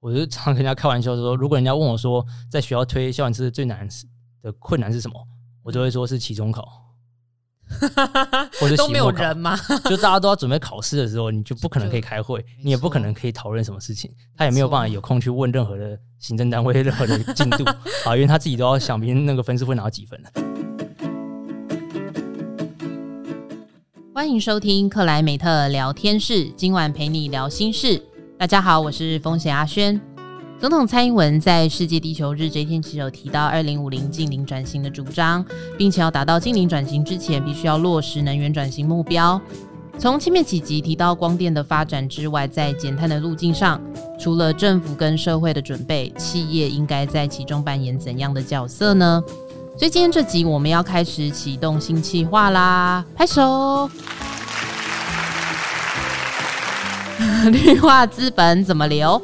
我就常跟人家开玩笑说，如果人家问我说，在学校推校园知识最难的困难是什么，我就会说是期中考。或者都没有人吗？就大家都要准备考试的时候，你就不可能可以开会，你也不可能可以讨论什么事情，他也没有办法有空去问任何的行政单位任何的进度啊，因为他自己都要想明天那个分数会拿到几分。欢迎收听克莱美特聊天室，今晚陪你聊心事。大家好，我是风险阿轩。总统蔡英文在世界地球日这一天，其实有提到二零五零净零转型的主张，并且要达到净零转型之前，必须要落实能源转型目标。从前面几集提到光电的发展之外，在减碳的路径上，除了政府跟社会的准备，企业应该在其中扮演怎样的角色呢？所以今天这集我们要开始启动新企划啦，拍手！绿化资本怎么流？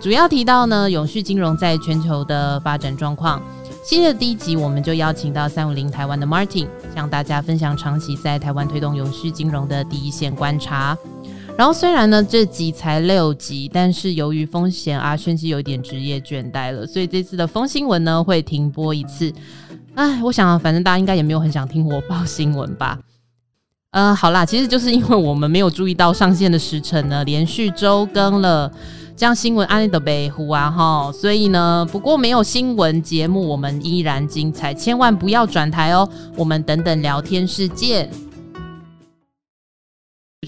主要提到呢，永续金融在全球的发展状况。系列的第一集，我们就邀请到三五零台湾的 Martin，向大家分享长期在台湾推动永续金融的第一线观察。然后虽然呢这集才六集，但是由于风险阿轩其实有点职业倦怠了，所以这次的风新闻呢会停播一次。哎，我想反正大家应该也没有很想听我报新闻吧？呃，好啦，其实就是因为我们没有注意到上线的时辰呢，连续周更了。这样新闻安利的北湖啊哈，所以呢，不过没有新闻节目，我们依然精彩，千万不要转台哦。我们等等聊天室见。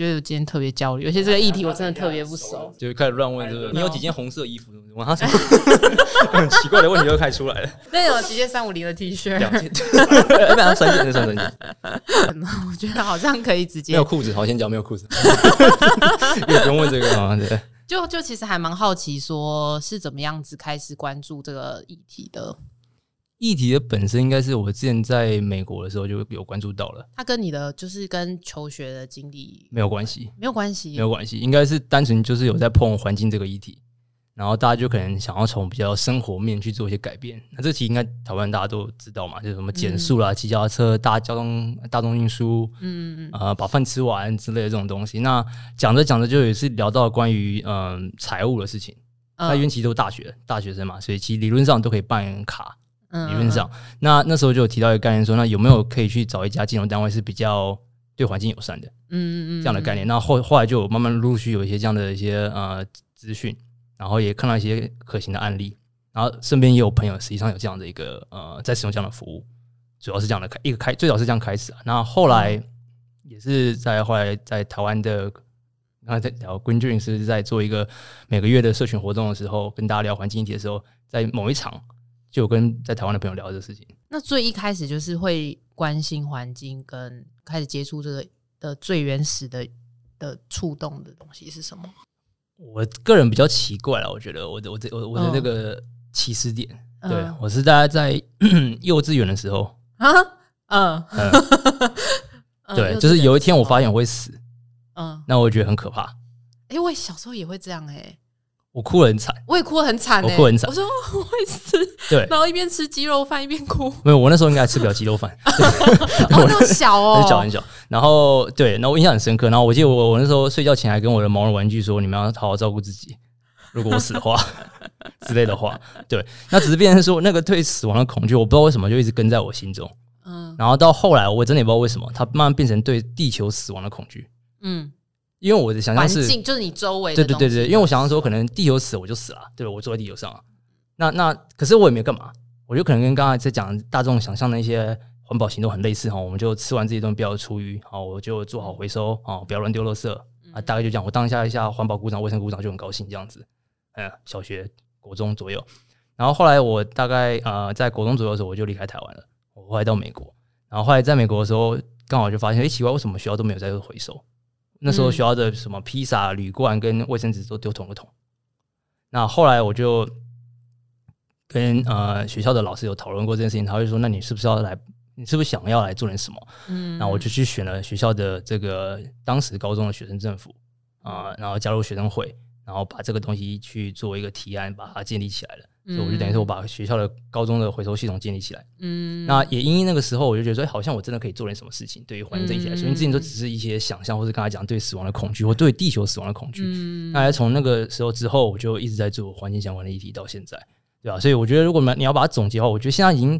我觉得我今天特别焦虑，而且这个议题我真的特别不熟，就开始乱问，是不是？你有几件红色衣服？问他什么？很奇怪的问题就开始出来了。那有几件三五零的 T 恤？两件，基本上三件就三件。我觉得好像可以直接。没有裤子，好，先讲没有裤子。也不用问这个啊，对。就就其实还蛮好奇，说是怎么样子开始关注这个议题的？议题的本身应该是我之前在美国的时候就有关注到了。它跟你的就是跟求学的经历没有关系，没有关系，没有关系，应该是单纯就是有在碰环境这个议题。然后大家就可能想要从比较生活面去做一些改变。那这题应该台湾大家都知道嘛，就是什么减速啦、骑脚踏车、大交通、大众运输，嗯嗯呃，把饭吃完之类的这种东西。那讲着讲着就也是聊到关于嗯财务的事情。那因为其实都是大学大学生嘛，所以其实理论上都可以办卡。理论上，那那时候就有提到一个概念说，那有没有可以去找一家金融单位是比较对环境友善的？嗯嗯嗯，这样的概念。那后后来就慢慢陆续有一些这样的一些呃资讯。然后也看到一些可行的案例，然后身边也有朋友实际上有这样的一个呃，在使用这样的服务，主要是这样的开一个开，最早是这样开始啊。那后来也是在后来在台湾的，刚才在聊 Green Dream 是在做一个每个月的社群活动的时候，跟大家聊环境议题的时候，在某一场就跟在台湾的朋友聊这个事情。那最一开始就是会关心环境，跟开始接触这个的最原始的的触动的东西是什么？我个人比较奇怪了，我觉得我的我的我我的这个起始点，哦、对、嗯、我是大家在 幼稚园的时候啊，嗯，嗯对，就是有一天我发现我会死，嗯，那我觉得很可怕。哎、欸，我小时候也会这样哎、欸。我哭得很惨，我也哭得很惨、欸，我哭很惨。我说我会死，对，然后一边吃鸡肉饭一边哭。没有，我那时候应该还吃不了鸡肉饭，我 那么小哦，很小很小。然后对，然后我印象很深刻。然后我记得我我那时候睡觉前还跟我的毛绒玩具说：“你们要好好照顾自己，如果我死的话之类的话。”对，那只是变成说那个对死亡的恐惧，我不知道为什么就一直跟在我心中。嗯，然后到后来我真的也不知道为什么，它慢慢变成对地球死亡的恐惧。嗯。因为我的想象是，就是你周围。对对对对，因为我想象说，可能地球死我就死了，对吧？我坐在地球上啊，那那可是我也没有干嘛，我就可能跟刚才在讲大众想象的一些环保行动很类似哈。我们就吃完这一顿不要厨余，好，我就做好回收，好，不要乱丢垃圾啊。大概就这样，我当下一下环保股长、卫生股长就很高兴这样子。嗯，小学、国中左右，然后后来我大概呃在国中左右的时候我就离开台湾了，我后来到美国，然后后来在美国的时候刚好就发现，哎，奇怪，为什么学校都没有在做回收？那时候学校的什么披萨、铝罐跟卫生纸都丢同个桶。那后来我就跟呃学校的老师有讨论过这件事情，他就说：“那你是不是要来？你是不是想要来做点什么？”嗯，那我就去选了学校的这个当时高中的学生政府啊，然后加入学生会，然然后把这个东西去做一个提案，把它建立起来了。嗯、所以我就等于说我把学校的高中的回收系统建立起来。嗯，那也因为那个时候，我就觉得说，好像我真的可以做点什么事情，对于环境这一切来说，因为之前都只是一些想象，或是刚才讲对死亡的恐惧，或对地球死亡的恐惧。嗯，那从那个时候之后，我就一直在做环境相关的议题到现在，对吧？所以我觉得，如果你要把它总结的话，我觉得现在已经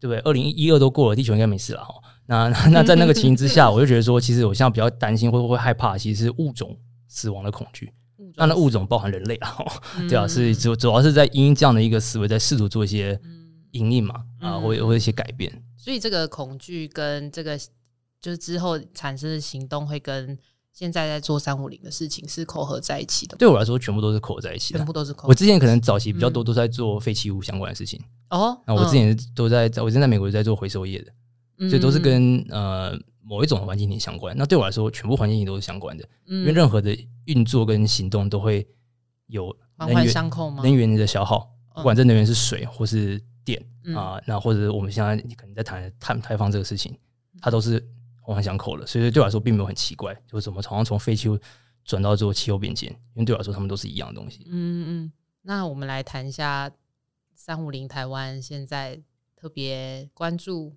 对不对？二零一二都过了，地球应该没事了哈。那 那在那个情形之下，我就觉得说，其实我现在比较担心，会不会害怕，其实是物种死亡的恐惧。那那物种包含人类啊，嗯、对啊，是主主要是在因这样的一个思维，在试图做一些因应嘛，啊，或或一些改变。所以这个恐惧跟这个就是之后产生的行动，会跟现在在做三五零的事情是扣合在一起的。对我来说，全部都是扣合在一起的，全部都是扣。我之前可能早期比较多都在做废弃物相关的事情哦。那我之前都在，我之前在美国在做回收业的，所以都是跟呃。某一种环境体相关，那对我来说，全部环境体都是相关的，嗯、因为任何的运作跟行动都会有环环相扣吗？能源的消耗，不管这能源是水或是电啊、那或者我们现在可能在谈碳排放这个事情，它都是环环相扣的，所以对我来说并没有很奇怪，就是怎么好像从废弃物转到做气候变迁，因为对我来说，他们都是一样的东西。嗯嗯，那我们来谈一下三五零台湾现在特别关注。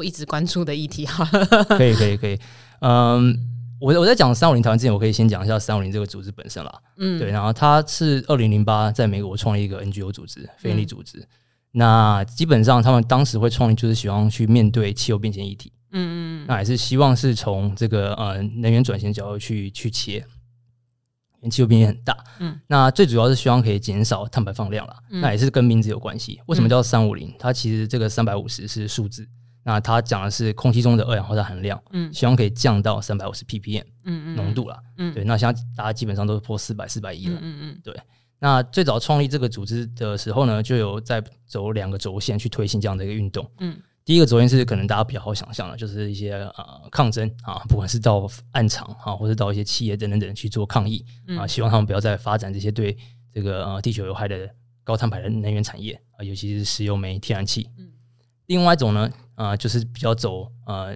我一直关注的议题，哈，可以，可以，可以，嗯，我我在讲三五零台湾之前，我可以先讲一下三五零这个组织本身啦，嗯，对，然后它是二零零八在美国创立一个 NGO 组织，非营利组织，嗯、那基本上他们当时会创立，就是希望去面对气候变迁议题，嗯嗯，那也是希望是从这个呃能源转型角度去去切，因为气候变迁很大，嗯，那最主要是希望可以减少碳排放量啦，嗯、那也是跟名字有关系，为什么叫三五零？它其实这个三百五十是数字。那他讲的是空气中的二氧化碳含量，嗯，希望可以降到三百五十 ppm，嗯嗯，浓度啦，嗯，对。那现在大家基本上都是破四百、四百一了，嗯嗯，对。那最早创立这个组织的时候呢，就有在走两个轴线去推行这样的一个运动，嗯。第一个轴线是可能大家比较好想象的，就是一些呃抗争啊，不管是到暗场啊，或者到一些企业等等等去做抗议啊，希望他们不要再发展这些对这个呃地球有害的高碳排的能源产业啊，尤其是石油煤、天然气，嗯。另外一种呢。啊、呃，就是比较走呃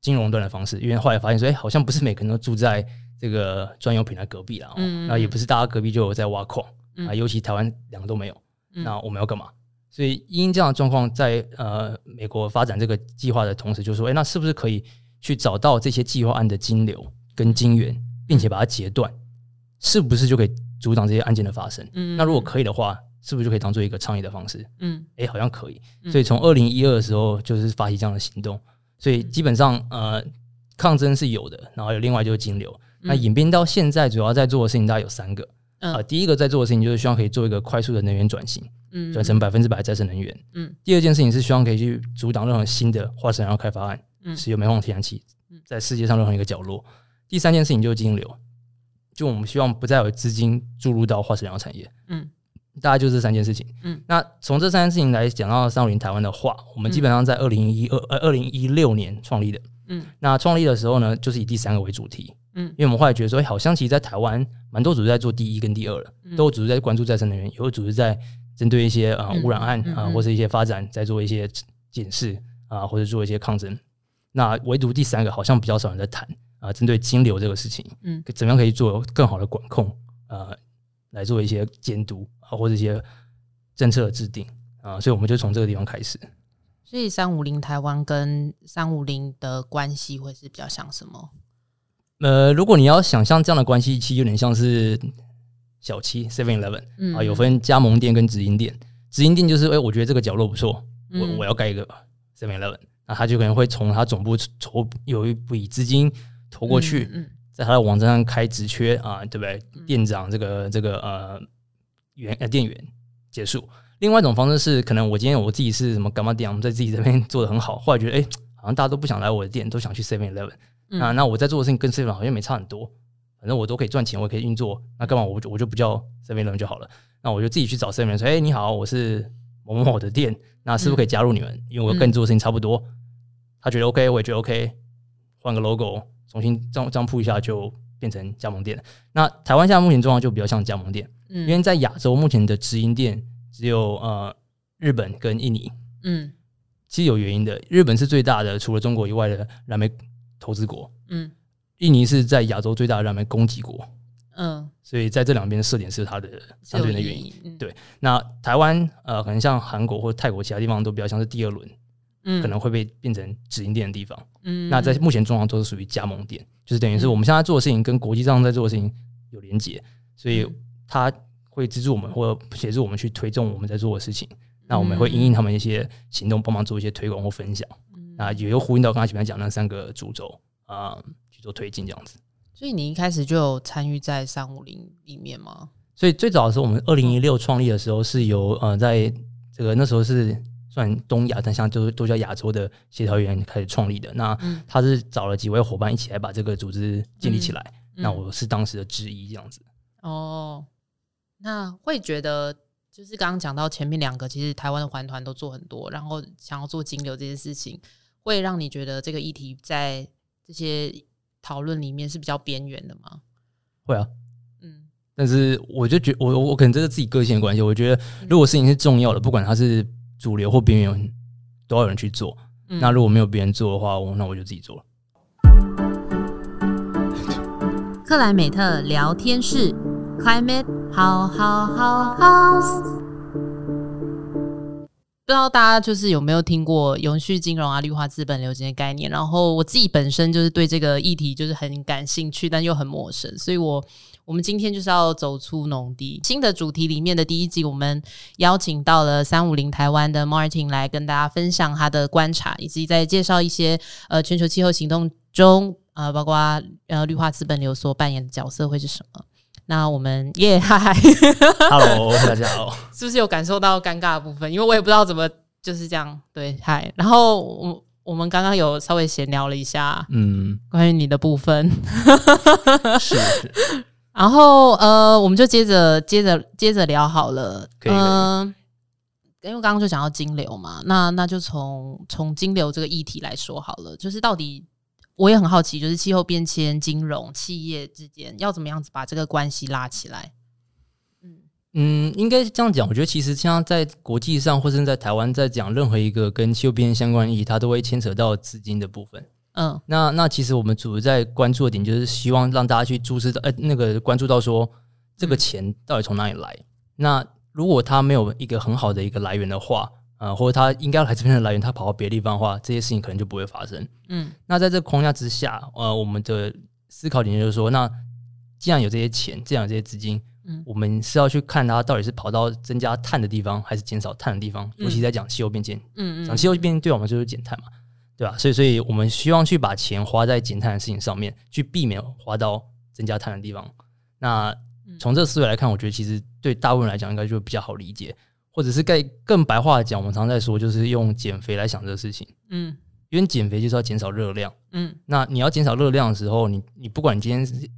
金融端的方式，因为后来发现说，哎、欸，好像不是每个人都住在这个专用平台隔壁啦，嗯，那也不是大家隔壁就有在挖矿啊、尤其台湾两个都没有，嗯、那我们要干嘛？所以因这样的状况，在呃美国发展这个计划的同时，就说，哎、欸，那是不是可以去找到这些计划案的金流跟金源，并且把它截断，是不是就可以阻挡这些案件的发生？嗯，那如果可以的话。是不是就可以当做一个创业的方式？嗯，哎、欸，好像可以。所以从二零一二的时候就是发起这样的行动。所以基本上，呃，抗争是有的，然后有另外就是金流。嗯、那演变到现在，主要在做的事情大概有三个。嗯、呃，第一个在做的事情就是希望可以做一个快速的能源转型，嗯，转成百分之百再生能源。嗯，第二件事情是希望可以去阻挡任何新的化石燃料开发案，嗯，石油、煤矿、天然气，在世界上任何一个角落。第三件事情就是金流，就我们希望不再有资金注入到化石燃料产业。嗯。大概就这三件事情。嗯，那从这三件事情来讲到三五零台湾的话，我们基本上在二零一二呃二零一六年创立的。嗯，那创立的时候呢，就是以第三个为主题。嗯，因为我们后来觉得说，好像其实在台湾蛮多组织在做第一跟第二了，都有组织在关注再生能源，有组织在针对一些啊污染案啊或是一些发展在做一些检视啊或者做一些抗争。那唯独第三个好像比较少人在谈啊，针对金流这个事情，嗯，怎么样可以做更好的管控啊？来做一些监督啊，或者一些政策的制定啊，所以我们就从这个地方开始。所以三五零台湾跟三五零的关系会是比较像什么？呃，如果你要想象这样的关系，其实有点像是小七 Seven Eleven 啊，有分加盟店跟直营店。直营店就是，哎、欸，我觉得这个角落不错，我我要盖一个 Seven Eleven，那他就可能会从他总部筹有一笔资金投过去。在他的网站上开职缺啊，对不对？店长这个这个呃员呃店员结束。另外一种方式是，可能我今天我自己是什么干嘛店，我们在自己这边做的很好，后来觉得哎，好像大家都不想来我的店，都想去 Seven Eleven。那那我在做的事情跟 Seven 好像没差很多，反正我都可以赚钱，我也可以运作。那干嘛我我就不叫 Seven Eleven 就好了？那我就自己去找 Seven Eleven 说，哎，你好，我是某某某的店，那是不是可以加入你们？因为我跟你做的事情差不多。他觉得 OK，我也觉得 OK，换个 logo。重新这样这样铺一下就变成加盟店。那台湾现在目前状况就比较像加盟店，嗯，因为在亚洲目前的直营店只有呃日本跟印尼，嗯，其实有原因的。日本是最大的，除了中国以外的燃煤投资国，嗯，印尼是在亚洲最大的燃煤供给国，嗯，所以在这两边设点是它的相对的原因。嗯、对，那台湾呃，可能像韩国或泰国其他地方都比较像是第二轮，嗯，可能会被变成直营店的地方。嗯，那在目前状况都是属于加盟店，就是等于是我们现在做的事情跟国际上在做的事情有连接，所以它会资助我们或协助我们去推动我们在做的事情。那我们会因应他们一些行动，帮忙做一些推广或分享。嗯、那也有呼应到刚才前面讲那三个主轴啊、呃，去做推进这样子。所以你一开始就有参与在三五零里面吗？所以最早的时候，我们二零一六创立的时候，是由呃，在这个那时候是算东亚，但像都都叫亚洲的协调员开始创立的。那他是找了几位伙伴一起来把这个组织建立起来。嗯嗯、那我是当时的之一，这样子。哦，那会觉得。就是刚刚讲到前面两个，其实台湾的环团都做很多，然后想要做金流这件事情，会让你觉得这个议题在这些讨论里面是比较边缘的吗？会啊，嗯，但是我就觉我我可能这是自己个性的关系，我觉得如果事情是重要的，不管它是主流或边缘，都要有人去做。嗯、那如果没有别人做的话，我那我就自己做了。克莱美特聊天室。Climate How How How House，不知道大家就是有没有听过永续金融啊、绿化资本流这些概念？然后我自己本身就是对这个议题就是很感兴趣，但又很陌生，所以我我们今天就是要走出农地。新的主题里面的第一集，我们邀请到了三五零台湾的 Martin 来跟大家分享他的观察，以及在介绍一些呃全球气候行动中呃包括呃绿化资本流所扮演的角色会是什么。那我们耶嗨，Hello，大家好，是不是有感受到尴尬的部分？因为我也不知道怎么就是这样对嗨。然后我我们刚刚有稍微闲聊了一下，嗯，关于你的部分，是。然后呃，我们就接着接着接着聊好了，嗯、呃，因为刚刚就讲到金流嘛，那那就从从金流这个议题来说好了，就是到底。我也很好奇，就是气候变迁、金融、企业之间要怎么样子把这个关系拉起来？嗯嗯，应该是这样讲。我觉得其实像在国际上，或是在台湾，在讲任何一个跟气候变迁相关的议题，它都会牵扯到资金的部分。嗯，那那其实我们主要在关注的点，就是希望让大家去注视到，呃，那个关注到说，这个钱到底从哪里来？嗯、那如果他没有一个很好的一个来源的话。呃，或者他应该来这边的来源，他跑到别的地方的话，这些事情可能就不会发生。嗯，那在这个框架之下，呃，我们的思考点就是说，那既然有这些钱，这样有这些资金，嗯，我们是要去看它到底是跑到增加碳的地方，还是减少碳的地方。尤其在讲气候变迁，嗯嗯，讲气候变迁对我们就是减碳嘛，对吧？所以，所以我们希望去把钱花在减碳的事情上面，去避免花到增加碳的地方。那从这个思维来看，我觉得其实对大部分人来讲，应该就比较好理解。或者是更更白话讲，我们常在说，就是用减肥来想这个事情。嗯，因为减肥就是要减少热量。嗯，那你要减少热量的时候，你你不管你今天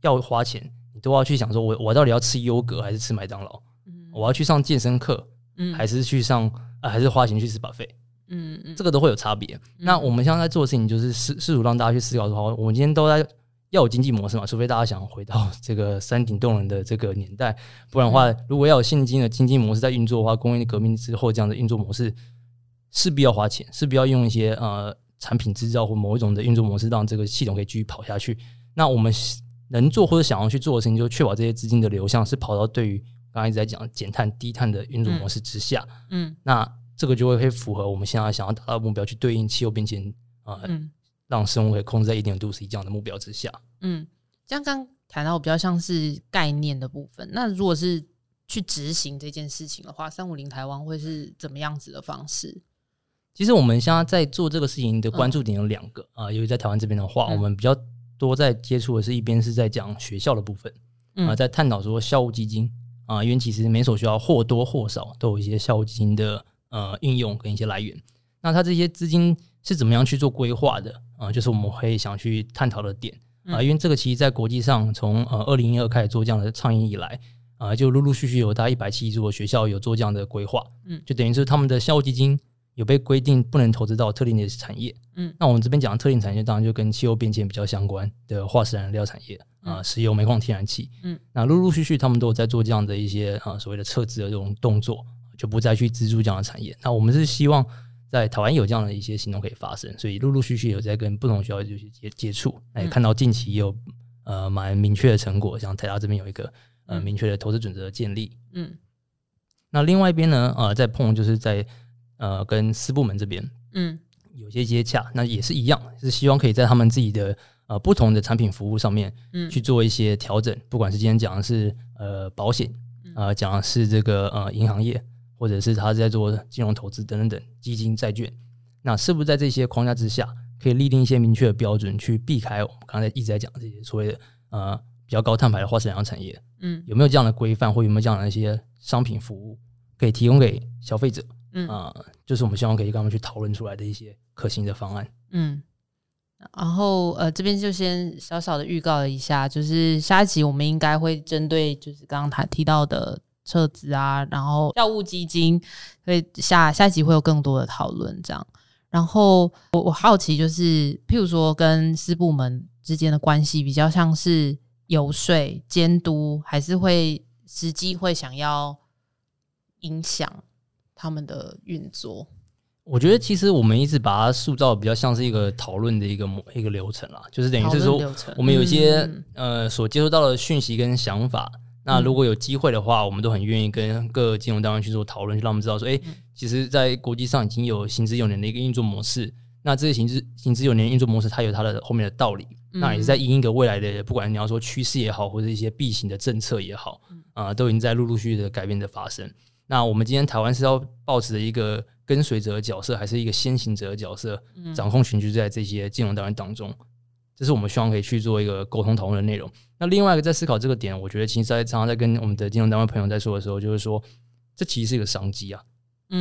要花钱，你都要去想说，我我到底要吃优格还是吃麦当劳？嗯，我要去上健身课，嗯，还是去上啊，还是花钱去吃 buffet？嗯嗯，这个都会有差别。那我们现在在做的事情，就是试试图让大家去思考的话，我们今天都在。要有经济模式嘛，除非大家想回到这个山顶洞人的这个年代，不然的话，如果要有现今的经济模式在运作的话，工业革命之后这样的运作模式势必要花钱，势必要用一些呃产品制造或某一种的运作模式，让这个系统可以继续跑下去。那我们能做或者想要去做的事情，就确保这些资金的流向是跑到对于刚刚一直在讲减碳低碳的运作模式之下。嗯，嗯那这个就会会符合我们现在想要达到的目标，去对应气候变迁啊。呃嗯让生活可以控制在一点五度 C 这样的目标之下。嗯，这样刚谈到比较像是概念的部分。那如果是去执行这件事情的话，三五零台湾会是怎么样子的方式？其实我们现在在做这个事情的关注点有两个啊。由于在台湾这边的话，我们比较多在接触的是一边是在讲学校的部分啊，在探讨说校务基金啊，因为其实每所学校或多或少都有一些校务基金的呃应用跟一些来源。那它这些资金是怎么样去做规划的？啊，就是我们会想去探讨的点啊，因为这个其实在国际上从呃二零一二开始做这样的倡议以来啊，就陆陆续续有大概一百七十多个学校有做这样的规划，嗯，就等于是他们的校务基金有被规定不能投资到特定的产业，嗯，那我们这边讲的特定产业当然就跟气候变迁比较相关的化石燃料产业啊，石油、煤矿、天然气，嗯，那陆陆续续他们都有在做这样的一些啊所谓的撤资的这种动作，就不再去资助这样的产业。那我们是希望。在台湾有这样的一些行动可以发生，所以陆陆续续有在跟不同学校就去接接触，那也看到近期也有呃蛮明确的成果，像台大这边有一个呃明确的投资准则的建立。嗯，那另外一边呢，呃，在碰就是在呃跟私部门这边，嗯，有些接洽，那也是一样，是希望可以在他们自己的呃不同的产品服务上面，嗯，去做一些调整，不管是今天讲的是呃保险，呃讲的是这个呃银行业。或者是他在做金融投资等等等基金债券，那是不是在这些框架之下，可以立定一些明确的标准，去避开我们刚才一直在讲这些所谓的呃比较高碳排的化石燃料产业？嗯，有没有这样的规范，或有没有这样的一些商品服务可以提供给消费者？嗯啊、呃，就是我们希望可以跟他们去讨论出来的一些可行的方案。嗯，然后呃这边就先小小的预告一下，就是下一集我们应该会针对就是刚刚他提到的。车子啊，然后药物基金，所以下下一集会有更多的讨论，这样。然后我我好奇，就是譬如说跟私部门之间的关系，比较像是游说、监督，还是会实际会想要影响他们的运作？我觉得其实我们一直把它塑造比较像是一个讨论的一个模一个流程啦，就是等于是说，我们有一些、嗯、呃所接收到的讯息跟想法。那如果有机会的话，我们都很愿意跟各金融单位去做讨论，去让我们知道说，哎、欸，其实，在国际上已经有行之有年的一个运作模式。那这些行之行之有年运作模式，它有它的后面的道理。那也是在因应一个未来的，不管你要说趋势也好，或者一些避行的政策也好，啊，都已经在陆陆续续的改变的发生。那我们今天台湾是要抱持的一个跟随者的角色，还是一个先行者的角色，掌控全局在这些金融单位当中？这是我们希望可以去做一个沟通讨论的内容。那另外一个在思考这个点，我觉得其实在常常在跟我们的金融单位朋友在说的时候，就是说，这其实是一个商机啊，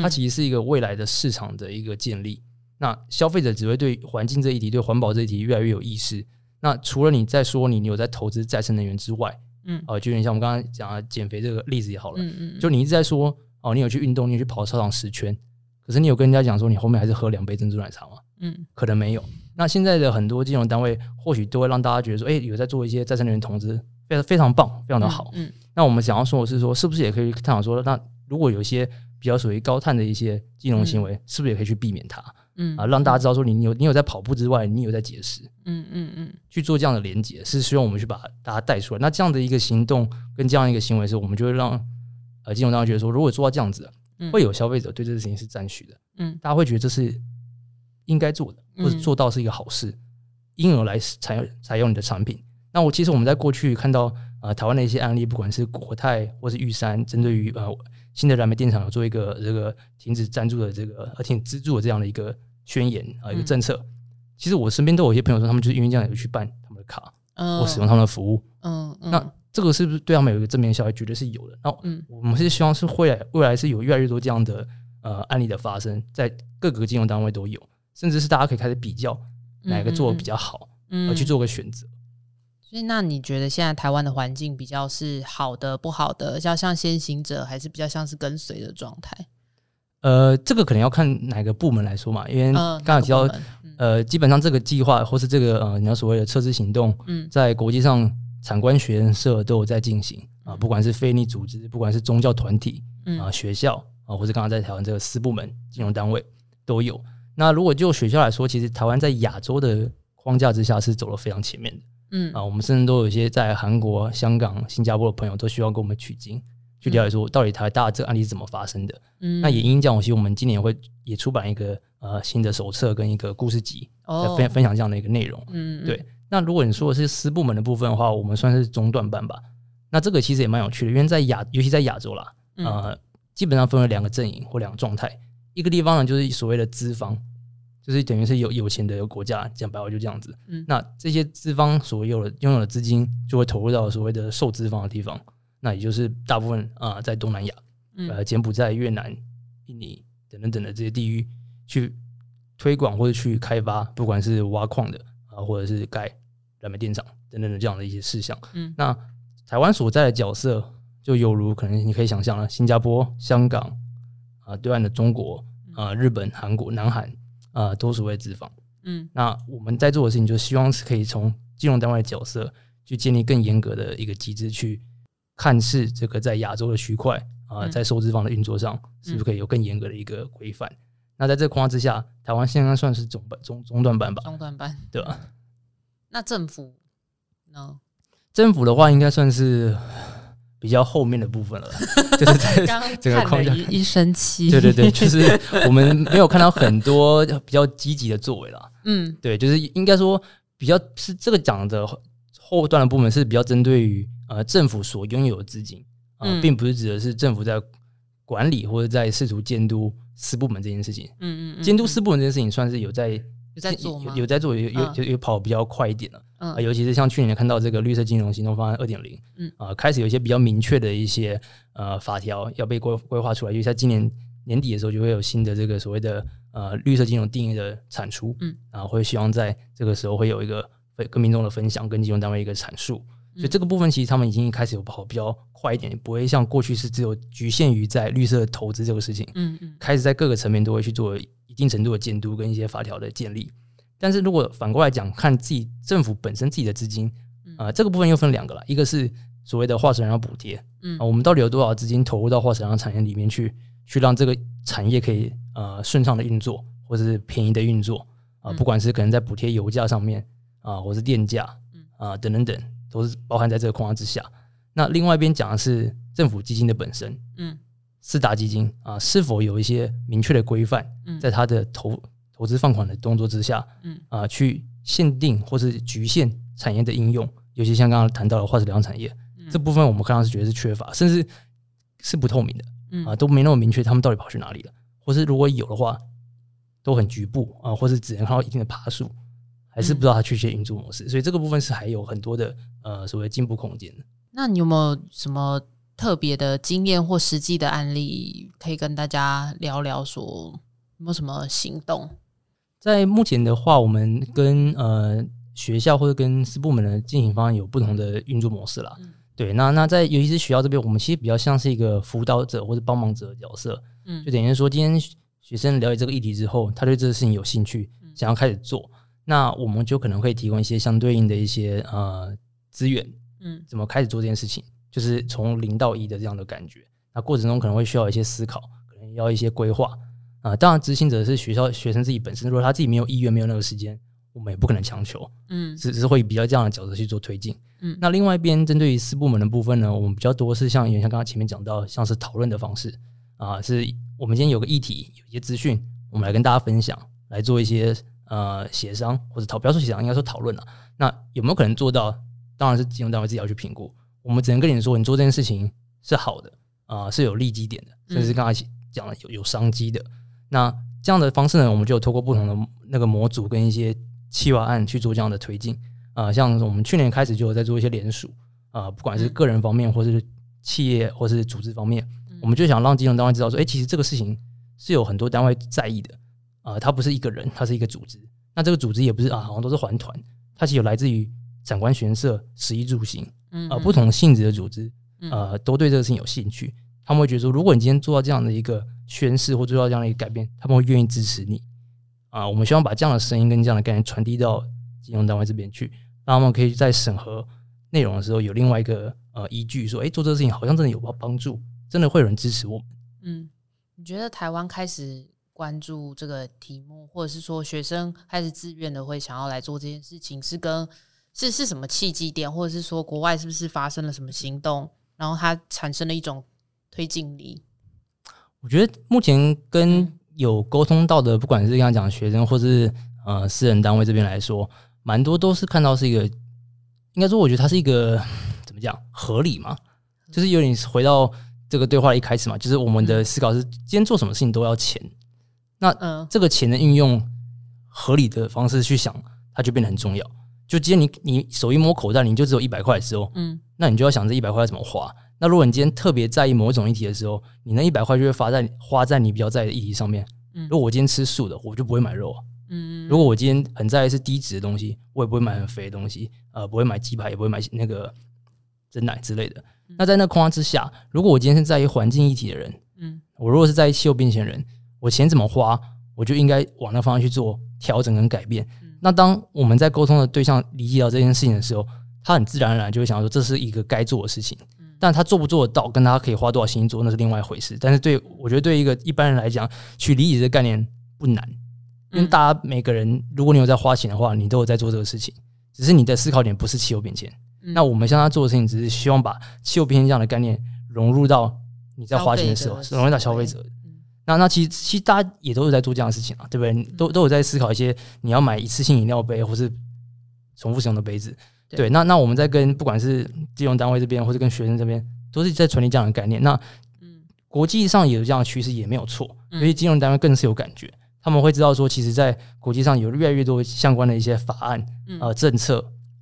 它其实是一个未来的市场的一个建立。那消费者只会对环境这一题、对环保这一题越来越有意识。那除了你在说你有在投资再生能源之外，嗯，呃，就有点像我们刚刚讲的减肥这个例子也好了，嗯嗯，就你一直在说哦，你有去运动，你有去跑操场十圈，可是你有跟人家讲说你后面还是喝两杯珍珠奶茶吗？嗯，可能没有。那现在的很多金融单位或许都会让大家觉得说，哎、欸，有在做一些再生能源投资，非常非常棒，非常的好。嗯，嗯，那我们想要说的是说，是不是也可以探讨说，那如果有一些比较属于高碳的一些金融行为，嗯、是不是也可以去避免它？嗯啊，让大家知道说，你有你有在跑步之外，你有在节食。嗯嗯嗯，去做这样的连接，是希望我们去把大家带出来。那这样的一个行动跟这样一个行为，是我们就会让呃金融单位觉得说，如果做到这样子，会有消费者对这个事情是赞许的。嗯，大家会觉得这是。应该做的，或者做到是一个好事，嗯、因而来采采用你的产品。那我其实我们在过去看到呃台湾的一些案例，不管是国泰或是玉山，针对于呃新的燃煤电厂有做一个这个停止赞助的这个而停资助的这样的一个宣言啊、呃、一个政策。嗯、其实我身边都有一些朋友说，他们就是因为这样有去办他们的卡，嗯、或使用他们的服务。嗯，嗯那这个是不是对他们有一个正面效益？绝对是有的。那我们是希望是未来未来是有越来越多这样的呃案例的发生，在各个金融单位都有。甚至是大家可以开始比较哪个做的比较好，嗯，而去做个选择。所以，那你觉得现在台湾的环境比较是好的、不好的，要像先行者，还是比较像是跟随的状态？呃，这个可能要看哪个部门来说嘛，因为刚才提到，呃，基本上这个计划或是这个呃，你要所谓的撤资行动，嗯，在国际上产官学社都有在进行啊，不管是非营利组织，不管是宗教团体啊、学校啊，或是刚刚在台湾这个四部门金融单位都有。那如果就学校来说，其实台湾在亚洲的框架之下是走得非常前面的。嗯啊，我们甚至都有一些在韩国、香港、新加坡的朋友都需要跟我们取经，去了解说到底台大这个案例是怎么发生的。嗯，那也因这样，其实我们今年会也出版一个呃新的手册跟一个故事集，来分分享这样的一个内容。嗯，对。那如果你说的是私部门的部分的话，我们算是中段班吧。那这个其实也蛮有趣的，因为在亚，尤其在亚洲啦，呃，基本上分为两个阵营或两个状态。一个地方呢，就是所谓的资方，就是等于是有有钱的国家，讲白话就这样子。嗯，那这些资方所有的拥有的资金，就会投入到所谓的受资方的地方，那也就是大部分啊、呃，在东南亚，呃，柬埔寨、越南、印尼等等等的这些地域去推广或者去开发，不管是挖矿的啊，或者是盖燃煤电厂等等的这样的一些事项。嗯，那台湾所在的角色，就犹如可能你可以想象了，新加坡、香港。啊，对岸的中国啊，日本、韩国、南韩啊，都是为资方。嗯，那我们在做的事情，就希望是可以从金融单位的角色去建立更严格的一个机制，去看是这个在亚洲的区块啊，在收资方的运作上，是不是可以有更严格的一个规范？那在这个框架之下，台湾现在算是中班中中段班吧？中段班，对吧？那政府呢？政府的话，应该算是比较后面的部分了，就是在整个框架一一生气。对对对，就是 我们没有看到很多比较积极的作为了。嗯，对，就是应该说比较是这个讲的后段的部分是比较针对于呃政府所拥有的资金啊，呃嗯、并不是指的是政府在管理或者在试图监督私部门这件事情。嗯嗯，监督私部门这件事情算是有在。有在做吗？有有在做，有有有有跑比较快一点了。嗯、呃，尤其是像去年看到这个绿色金融行动方案二点零，嗯啊，开始有一些比较明确的一些呃法条要被规规划出来，因为在今年年底的时候就会有新的这个所谓的呃绿色金融定义的产出，嗯，然后会希望在这个时候会有一个跟民众的分享，跟金融单位一个阐述。所以这个部分其实他们已经开始有跑比较快一点，不会像过去是只有局限于在绿色投资这个事情，嗯嗯，开始在各个层面都会去做一定程度的监督跟一些法条的建立。但是如果反过来讲，看自己政府本身自己的资金，啊、呃，这个部分又分两个了，一个是所谓的化石燃料补贴，嗯、呃，我们到底有多少资金投入到化石燃料产业里面去，去让这个产业可以呃顺畅的运作，或者是便宜的运作，啊、呃，不管是可能在补贴油价上面啊、呃，或是电价，啊、呃，等等等。都是包含在这个框架之下。那另外一边讲的是政府基金的本身，嗯，四大基金啊，是否有一些明确的规范，在它的投投资放款的动作之下，嗯。啊，去限定或是局限产业的应用，尤其像刚刚谈到的化石能源产业，这部分我们刚刚是觉得是缺乏，甚至是不透明的，嗯。啊，都没那么明确他们到底跑去哪里了，或是如果有的话，都很局部啊，或是只能看到一定的爬树。还是不知道它确切运作模式，所以这个部分是还有很多的呃所谓进步空间的。那你有没有什么特别的经验或实际的案例可以跟大家聊聊？说有没有什么行动？在目前的话，我们跟呃学校或者跟私部门的进行方案有不同的运作模式啦。嗯、对，那那在尤其是学校这边，我们其实比较像是一个辅导者或者帮忙者的角色。嗯，就等于说，今天学生了解这个议题之后，他对这个事情有兴趣，想要开始做。那我们就可能会提供一些相对应的一些呃资源，嗯，怎么开始做这件事情，就是从零到一的这样的感觉。那过程中可能会需要一些思考，可能要一些规划啊。当然，执行者是学校学生自己本身，如果他自己没有意愿、没有那个时间，我们也不可能强求，嗯，只只是会比较这样的角色去做推进，嗯。那另外一边针对于四部门的部分呢，我们比较多是像像刚刚前面讲到，像是讨论的方式啊，是我们今天有个议题，有一些资讯，我们来跟大家分享，来做一些。呃，协商或者讨，不要说协商，应该说讨论了。那有没有可能做到？当然是金融单位自己要去评估。我们只能跟你说，你做这件事情是好的，啊、呃，是有利基点的，甚至是刚才讲了有有商机的。嗯、那这样的方式呢，我们就透过不同的那个模组跟一些企划案去做这样的推进。啊、呃，像我们去年开始就有在做一些联署，啊、呃，不管是个人方面，或是企业，或是组织方面，嗯、我们就想让金融单位知道说，哎、欸，其实这个事情是有很多单位在意的。啊，它不是一个人，它是一个组织。那这个组织也不是啊，好像都是环团，它是有来自于长官学社、食衣住行，嗯，啊，不同性质的组织，呃，都对这个事情有兴趣。他们会觉得说，如果你今天做到这样的一个宣誓，或做到这样的一个改变，他们会愿意支持你。啊，我们希望把这样的声音跟这样的概念传递到金融单位这边去，让他们可以在审核内容的时候有另外一个呃依据，说，哎，做这个事情好像真的有帮助，真的会有人支持我们。嗯，你觉得台湾开始？关注这个题目，或者是说学生开始自愿的会想要来做这件事情，是跟是是什么契机点，或者是说国外是不是发生了什么行动，然后它产生了一种推进力？我觉得目前跟有沟通到的，不管是刚刚讲的学生，或是呃私人单位这边来说，蛮多都是看到是一个，应该说我觉得它是一个怎么讲合理嘛，就是有点回到这个对话一开始嘛，就是我们的思考是今天做什么事情都要钱。那这个钱的运用合理的方式去想，它就变得很重要。就今天你你手一摸口袋，你就只有一百块的时候，嗯，那你就要想这一百块怎么花。那如果你今天特别在意某一种议题的时候，你那一百块就会花在花在你比较在意的议题上面。嗯，如果我今天吃素的，我就不会买肉。嗯，如果我今天很在意是低脂的东西，我也不会买很肥的东西。呃，不会买鸡排，也不会买那个真奶之类的。那在那框架之下，如果我今天是在意环境议题的人，嗯，我如果是在意气候变迁的人。我钱怎么花，我就应该往那方向去做调整跟改变。嗯、那当我们在沟通的对象理解到这件事情的时候，他很自然而然就会想说，这是一个该做的事情。嗯、但他做不做得到，跟他可以花多少心做，那是另外一回事。但是对我觉得，对一个一般人来讲，去理解这个概念不难，因为大家每个人，如果你有在花钱的话，你都有在做这个事情，只是你的思考点不是气候变迁，嗯、那我们向他做的事情，只是希望把气候变迁这样的概念融入到你在花钱的时候，融入到消费者。嗯、那那其实其实大家也都是在做这样的事情啊，对不对？嗯、都都有在思考一些你要买一次性饮料杯或是重复使用的杯子。对，对，那那我们在跟不管是金融单位这边或者跟学生这边，都是在传递这样的概念。那嗯，国际上也有这样的趋势，也没有错。因为金融单位更是有感觉，他们会知道说，其实，在国际上有越来越多相关的一些法案、呃政策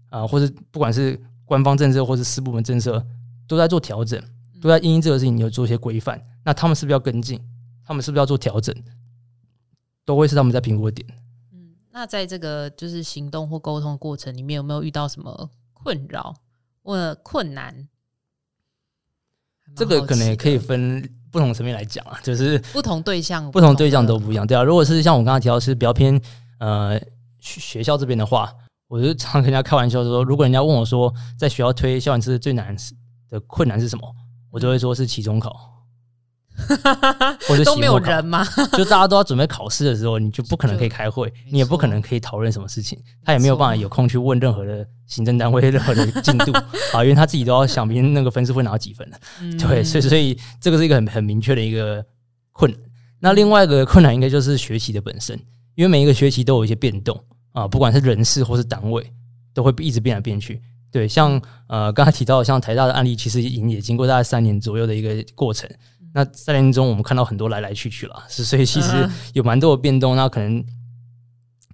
啊、呃，或者不管是官方政策或是私部门政策，都在做调整，都在因应这个事情有做一些规范。那他们是不是要跟进？他们是不是要做调整？都会是他们在评估的点。那在这个就是行动或沟通的过程里面，有没有遇到什么困扰或困难？这个可能也可以分不同层面来讲啊，就是不同对象、不同对象都不一样，对啊。如果是像我刚刚提到是比较偏呃学校这边的话，我就常常跟人家开玩笑说，如果人家问我说在学校推校园车最难的困难是什么，我就会说是期中考。或者都没有人吗？就大家都要准备考试的时候，你就不可能可以开会，你也不可能可以讨论什么事情，他也没有办法有空去问任何的行政单位任何的进度 啊，因为他自己都要想明天那个分数会拿到几分了。对，所以所以这个是一个很很明确的一个困难。那另外一个困难应该就是学习的本身，因为每一个学期都有一些变动啊，不管是人事或是单位，都会一直变来变去。对，像呃刚才提到像台大的案例，其实已经也经过大概三年左右的一个过程。那三年中，我们看到很多来来去去了，是所以其实有蛮多的变动，那可能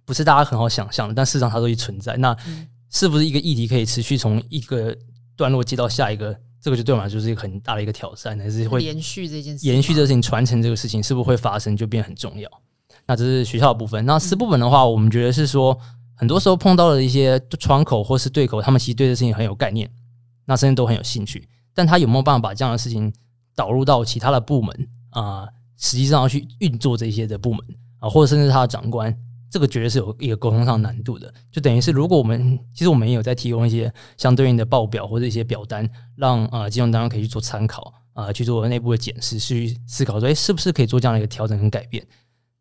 不是大家很好想象的，但事实上它都会存在。那是不是一个议题可以持续从一个段落接到下一个？这个就对我们来说是一个很大的一个挑战，还是会延续这件事，延续这个事情，传承这个事情，是不是会发生就变很重要？那这是学校的部分。那私部门的话，我们觉得是说，很多时候碰到了一些窗口或是对口，他们其实对这事情很有概念，那甚至都很有兴趣，但他有没有办法把这样的事情？导入到其他的部门啊、实际上要去运作这些的部门啊、或者甚至他的长官，这个绝对是有一个沟通上难度的。就等于是，如果我们其实我们也有在提供一些相对应的报表或者一些表单，让啊金融单位可以去做参考啊、去做内部的检视，去思考说，哎，是不是可以做这样的一个调整跟改变？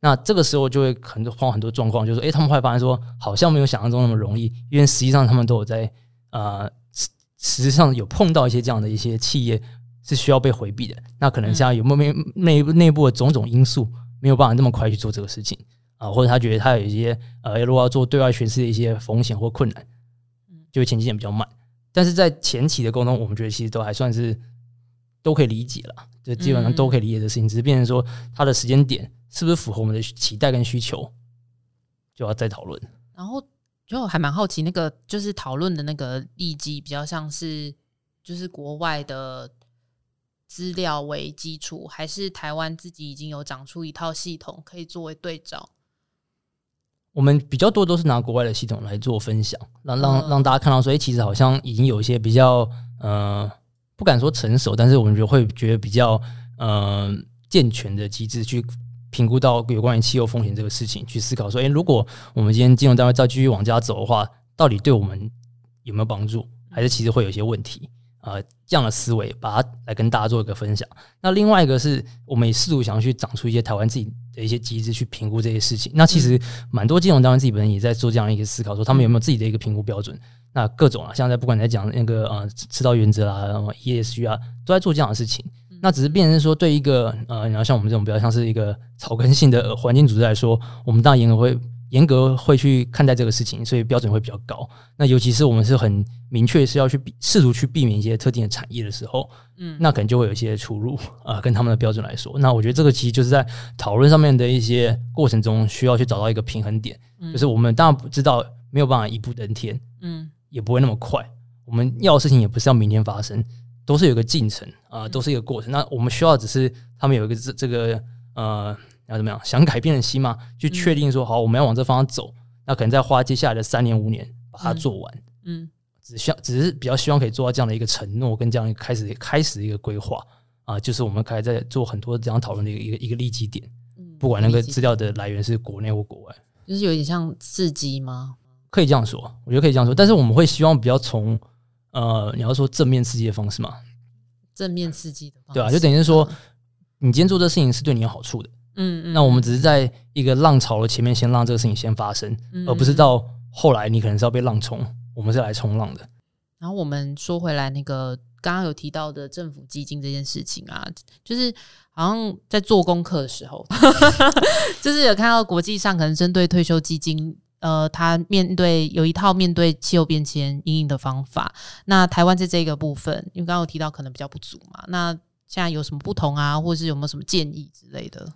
那这个时候就会很多碰很多状况，就是说，哎，他们会发现说，好像没有想象中那么容易，因为实际上他们都有在啊、呃，实际上有碰到一些这样的一些企业。是需要被回避的。那可能像有没有内部内部的种种因素，没有办法那么快去做这个事情啊，或者他觉得他有一些呃，如果要做对外宣示的一些风险或困难，就会前期点比较慢。但是在前期的沟通，我们觉得其实都还算是都可以理解了，就基本上都可以理解的事情，只是变成说他的时间点是不是符合我们的期待跟需求，就要再讨论。然后就还蛮好奇，那个就是讨论的那个利基比较像是就是国外的。资料为基础，还是台湾自己已经有长出一套系统可以作为对照？我们比较多都是拿国外的系统来做分享，让让让大家看到说，哎，其实好像已经有一些比较呃，不敢说成熟，但是我们就会觉得比较呃健全的机制去评估到有关于气候风险这个事情，去思考说，哎，如果我们今天金融单位再继续往家走的话，到底对我们有没有帮助，还是其实会有一些问题？呃，这样的思维，把它来跟大家做一个分享。那另外一个是，我们也试图想要去长出一些台湾自己的一些机制去评估这些事情。那其实蛮多金融单位自己本身也在做这样一个思考，说他们有没有自己的一个评估标准。那各种啊，像在不管在讲那个呃，赤道原则啊，ESG 啊，都在做这样的事情。那只是变成说，对一个呃，然后像我们这种比较像是一个草根性的环境组织来说，我们当然严格会。严格会去看待这个事情，所以标准会比较高。那尤其是我们是很明确是要去试图去避免一些特定的产业的时候，嗯，那可能就会有一些出入啊、呃，跟他们的标准来说。那我觉得这个其实就是在讨论上面的一些过程中，需要去找到一个平衡点。嗯，就是我们当然不知道没有办法一步登天，嗯，也不会那么快。我们要的事情也不是要明天发生，都是有一个进程啊、呃，都是一个过程。那我们需要只是他们有一个这这个呃。要怎么样？想改变的心吗？去确定说好，我们要往这方向走，那可能再花接下来的三年五年把它做完。嗯，只希只是比较希望可以做到这样的一个承诺，跟这样一个开始开始的一个规划啊，就是我们开始在做很多这样讨论的一个一个一个利基点。嗯不管那个资料的来源是国内或国外，就是有点像刺激吗？可以这样说，我觉得可以这样说。但是我们会希望比较从呃，你要说正面刺激的方式嘛？正面刺激的方式，对啊，就等于是说，你今天做这事情是对你有好处的。嗯，嗯，那我们只是在一个浪潮的前面，先让这个事情先发生，而不是到后来你可能是要被浪冲，我们是来冲浪的。然后我们说回来，那个刚刚有提到的政府基金这件事情啊，就是好像在做功课的时候，就是有看到国际上可能针对退休基金，呃，他面对有一套面对气候变迁阴影的方法。那台湾在这个部分，因为刚刚有提到可能比较不足嘛，那现在有什么不同啊，或者是有没有什么建议之类的？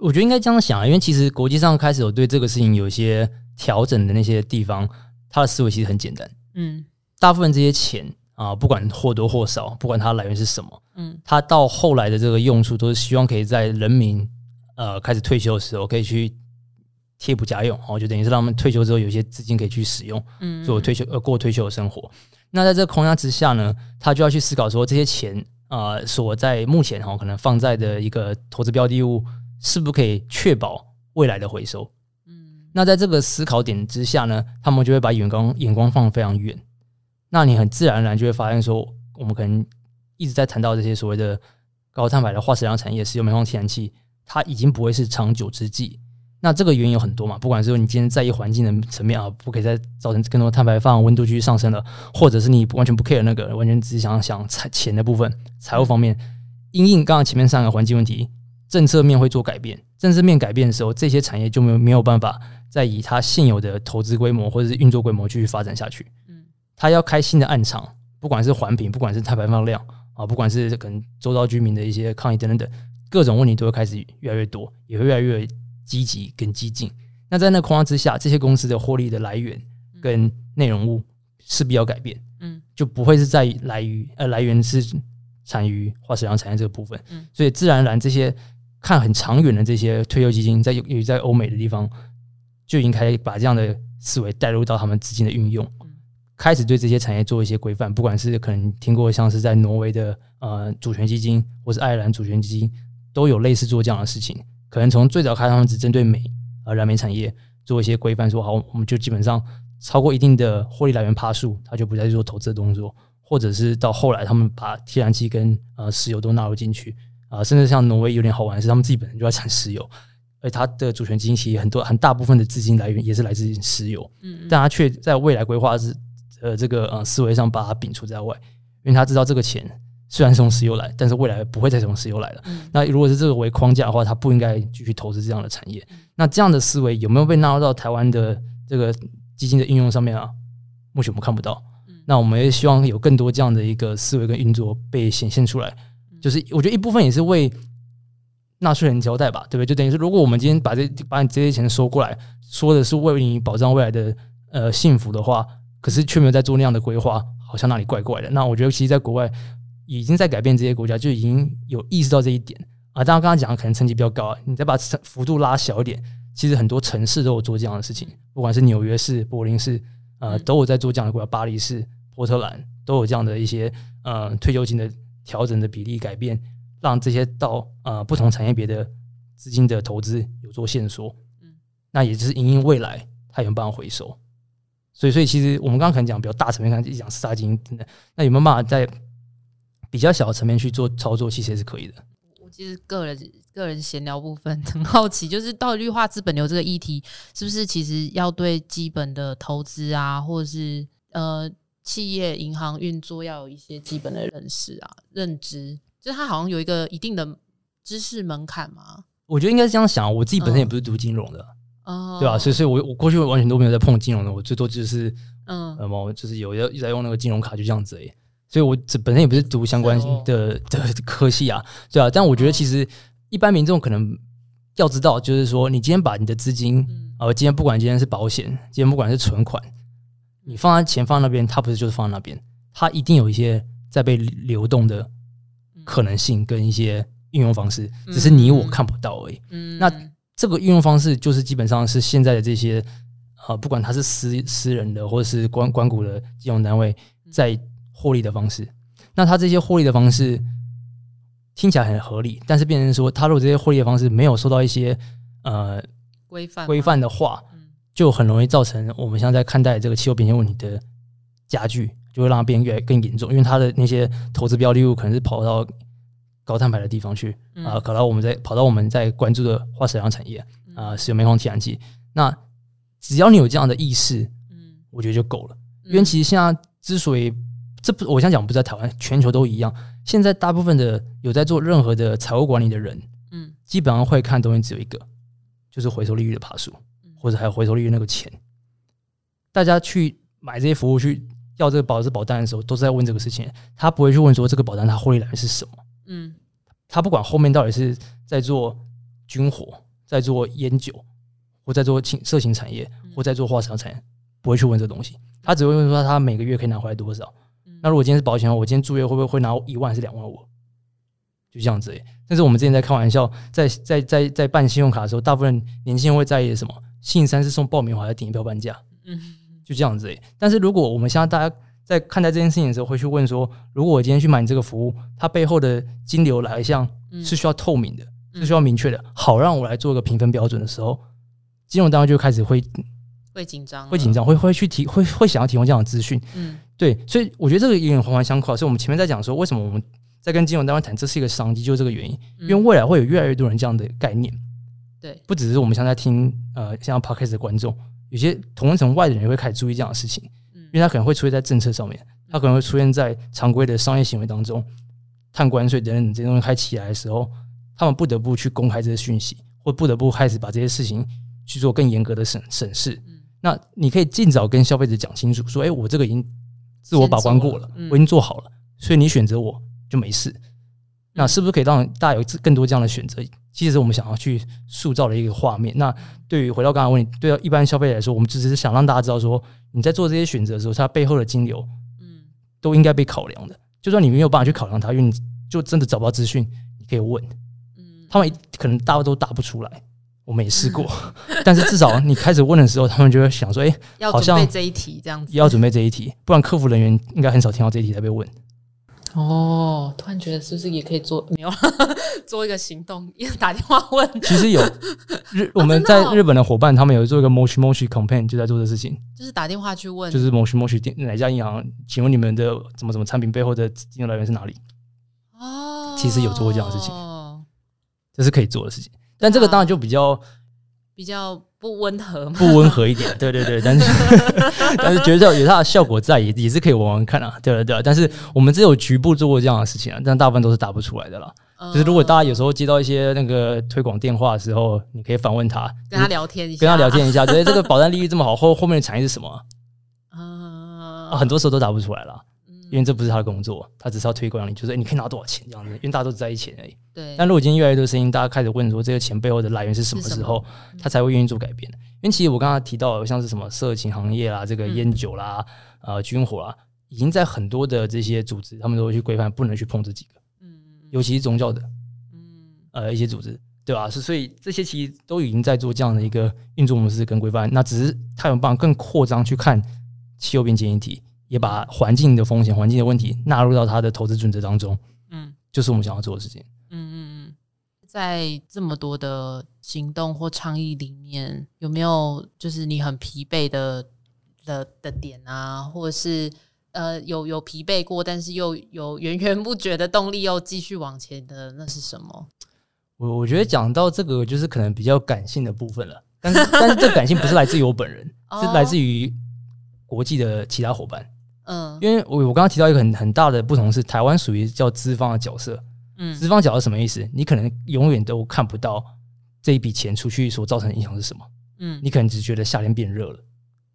我觉得应该这样想啊，因为其实国际上开始有对这个事情有一些调整的那些地方，他的思维其实很简单。嗯，大部分这些钱啊，不管或多或少，不管它来源是什么，嗯，它到后来的这个用处都是希望可以在人民呃开始退休的时候可以去贴补家用，然后就等于是让他们退休之后有一些资金可以去使用，嗯，做退休呃过退休的生活。那在这个框架之下呢，他就要去思考说这些钱啊，所在目前哈可能放在的一个投资标的物。是不是可以确保未来的回收？嗯，那在这个思考点之下呢，他们就会把眼光眼光放得非常远。那你很自然而然就会发现说，我们可能一直在谈到这些所谓的高碳排的化石燃料产业，石油、煤矿、天然气，它已经不会是长久之计。那这个原因有很多嘛，不管是说你今天在意环境的层面啊，不可以再造成更多碳排放，温度继续上升了，或者是你完全不 care 那个，完全只想想财钱的部分，财务方面，因应刚刚前面三个环境问题。政策面会做改变，政策面改变的时候，这些产业就没有没有办法再以它现有的投资规模或者是运作规模继续发展下去。嗯，它要开新的暗场，不管是环评，不管是碳排放量啊，不管是可能周遭居民的一些抗议等等等，各种问题都会开始越来越多，也会越来越积极跟激进。那在那框架之下，这些公司的获利的来源跟内容物势必要改变。嗯，就不会是在来于呃来源是产于化石燃料产业这个部分。嗯，所以自然而然这些。看很长远的这些退休基金，在由于在欧美的地方，就应该把这样的思维带入到他们资金的运用，开始对这些产业做一些规范。不管是可能听过像是在挪威的呃主权基金，或是爱尔兰主权基金，都有类似做这样的事情。可能从最早开始，他们只针对美呃燃煤产业做一些规范，说好，我们就基本上超过一定的获利来源趴数，他就不再做投资的动作，或者是到后来他们把天然气跟呃石油都纳入进去。啊，甚至像挪威有点好玩的是，他们自己本身就在产石油，而它的主权基金其实很多很大部分的资金来源也是来自于石油，嗯，但他却在未来规划是呃这个呃思维上把它摒除在外，因为他知道这个钱虽然是从石油来，但是未来不会再从石油来了。那如果是这个为框架的话，他不应该继续投资这样的产业。那这样的思维有没有被纳入到台湾的这个基金的应用上面啊？目前我们看不到。那我们也希望有更多这样的一个思维跟运作被显现出来。就是我觉得一部分也是为纳税人交代吧，对不对？就等于是如果我们今天把这把你这些钱收过来，说的是为你保障未来的呃幸福的话，可是却没有在做那样的规划，好像哪里怪怪的。那我觉得其实在国外已经在改变这些国家，就已经有意识到这一点啊。当然刚刚讲的可能层级比较高啊，你再把幅度拉小一点，其实很多城市都有做这样的事情，不管是纽约市、柏林市，呃，都有在做这样的规划，巴黎市、波特兰都有这样的一些呃退休金的。调整的比例改变，让这些到呃不同产业别的资金的投资有做限缩，嗯，那也就是因应未来它有没有办法回收，所以所以其实我们刚刚可能讲比较大层面，看讲四大基金等等，那有没有办法在比较小的层面去做操作，其实也是可以的。我其实个人个人闲聊部分很好奇，就是到底绿化资本流这个议题，是不是其实要对基本的投资啊，或者是呃。企业银行运作要有一些基本的认识啊，认知，就是它好像有一个一定的知识门槛嘛。我觉得应该是这样想，我自己本身也不是读金融的，哦、对吧？所以，所以我我过去完全都没有在碰金融的，我最多就是嗯，什么就是有要一直在用那个金融卡，就这样子而已。所以我这本身也不是读相关的的科系啊，对啊。但我觉得其实一般民众可能要知道，就是说你今天把你的资金，啊、嗯，今天不管今天是保险，今天不管是存款。你放在钱放在那边，它不是就是放在那边，它一定有一些在被流动的可能性跟一些运用方式，只是你我看不到而已。嗯，那这个运用方式就是基本上是现在的这些呃，不管它是私私人的或者是关关谷的金融单位在获利的方式。那它这些获利的方式听起来很合理，但是变成说，它如果这些获利的方式没有受到一些呃规范规范的话。就很容易造成我们现在在看待这个气候变迁问题的加剧，就会让它变越来更严重。因为它的那些投资标的物可能是跑到高碳排的地方去啊，搞到我们在跑到我们在关注的化石燃料产业啊，石油、煤矿、天然气。那只要你有这样的意识，嗯，我觉得就够了。因为其实现在之所以这不，我想讲不在台湾，全球都一样。现在大部分的有在做任何的财务管理的人，嗯，基本上会看东西只有一个，就是回收利率的爬数，或者还有回收利率那个钱。大家去买这些服务去要这个保质保单的时候，都是在问这个事情。他不会去问说这个保单它获利来源是什么，嗯，他不管后面到底是在做军火，在做烟酒，或在做情色情产业，或在做化石产业，不会去问这东西。他只会问说他每个月可以拿回来多少。那如果今天是保险的话，我今天住院会不会会拿一万还是两万五？就这样子、欸。但是我们之前在开玩笑，在在在在办信用卡的时候，大部分年轻人会在意什么？信三是送爆米花还是顶一票半价？嗯，就这样子。但是如果我们现在大家在看待这件事情的时候，会去问说，如果我今天去买你这个服务，它背后的金流来向是需要透明的，是需要明确的，好让我来做一个评分标准的时候，金融单位就开始会。会紧张，会紧张，会会去提，会会想要提供这样的资讯。嗯，对，所以我觉得这个有点环环相扣。所以我们前面在讲说，为什么我们在跟金融单位谈，这是一个商机，就是这个原因。因为未来会有越来越多人这样的概念。对，不只是我们现在听呃像 Podcast 的观众，有些同温层外的人也会开始注意这样的事情。嗯，因为他可能会出现在政策上面，他可能会出现在常规的商业行为当中，碳关税等等这些东西开起来的时候，他们不得不去公开这些讯息，或不得不开始把这些事情去做更严格的审审视。那你可以尽早跟消费者讲清楚，说：“哎，我这个已经自我把关过了，我已经做好了，所以你选择我就没事。”那是不是可以让大家有更多这样的选择？其实是我们想要去塑造的一个画面。那对于回到刚才问题，对一般消费者来说，我们只是想让大家知道说，你在做这些选择的时候，它背后的金流，嗯，都应该被考量的。就算你没有办法去考量它，因为你就真的找不到资讯，你可以问，嗯，他们可能大家都答不出来。我没试过，但是至少你开始问的时候，他们就会想说：“哎、欸，好像要准备这一题这样子，要准备这一题，不然客服人员应该很少听到这一题才被问。”哦，突然觉得是不是也可以做 没有 做一个行动，也打电话问？其实有日 我们在日本的伙伴，他们有做一个 moshi moshi campaign，就在做这事情，就是打电话去问，就是 moshi 店哪家银行？请问你们的什么什么产品背后的金融来源是哪里？哦，其实有做过这样的事情，这是可以做的事情。但这个当然就比较、啊、比较不温和，不温和一点，对对对。但是 但是觉得有它的效果在，也也是可以玩玩看啊，对对对。但是我们只有局部做过这样的事情啊，但大部分都是打不出来的啦。嗯、就是如果大家有时候接到一些那个推广电话的时候，你可以反问他，跟他聊天一下，跟他聊天一下，觉得这个保单利率这么好，后后面的产业是什么？啊，啊很多时候都答不出来了。因为这不是他的工作，他只是要推广你，就是你可以拿多少钱这样子。因为大家都在意钱而已。对。但如果今天越来越多声音，大家开始问说这个钱背后的来源是什么时候，他才会愿意做改变。因为其实我刚刚提到，像是什么色情行业啦、这个烟酒啦、呃军火啦，已经在很多的这些组织，他们都会去规范，不能去碰这几个。嗯。尤其是宗教的，嗯，呃一些组织，对吧？是所以这些其实都已经在做这样的一个运作模式跟规范。那只是他有办法更扩张去看气候变迁议题。也把环境的风险、环境的问题纳入到他的投资准则当中，嗯，就是我们想要做的事情。嗯嗯嗯，在这么多的行动或倡议里面，有没有就是你很疲惫的的的点啊，或者是呃有有疲惫过，但是又有源源不绝的动力，又继续往前的，那是什么？我我觉得讲到这个，就是可能比较感性的部分了。但是但是这感性不是来自于我本人，是来自于国际的其他伙伴。嗯，因为我我刚刚提到一个很很大的不同是，台湾属于叫资方的角色。嗯，资方角色什么意思？你可能永远都看不到这一笔钱出去所造成的影响是什么。嗯，你可能只觉得夏天变热了。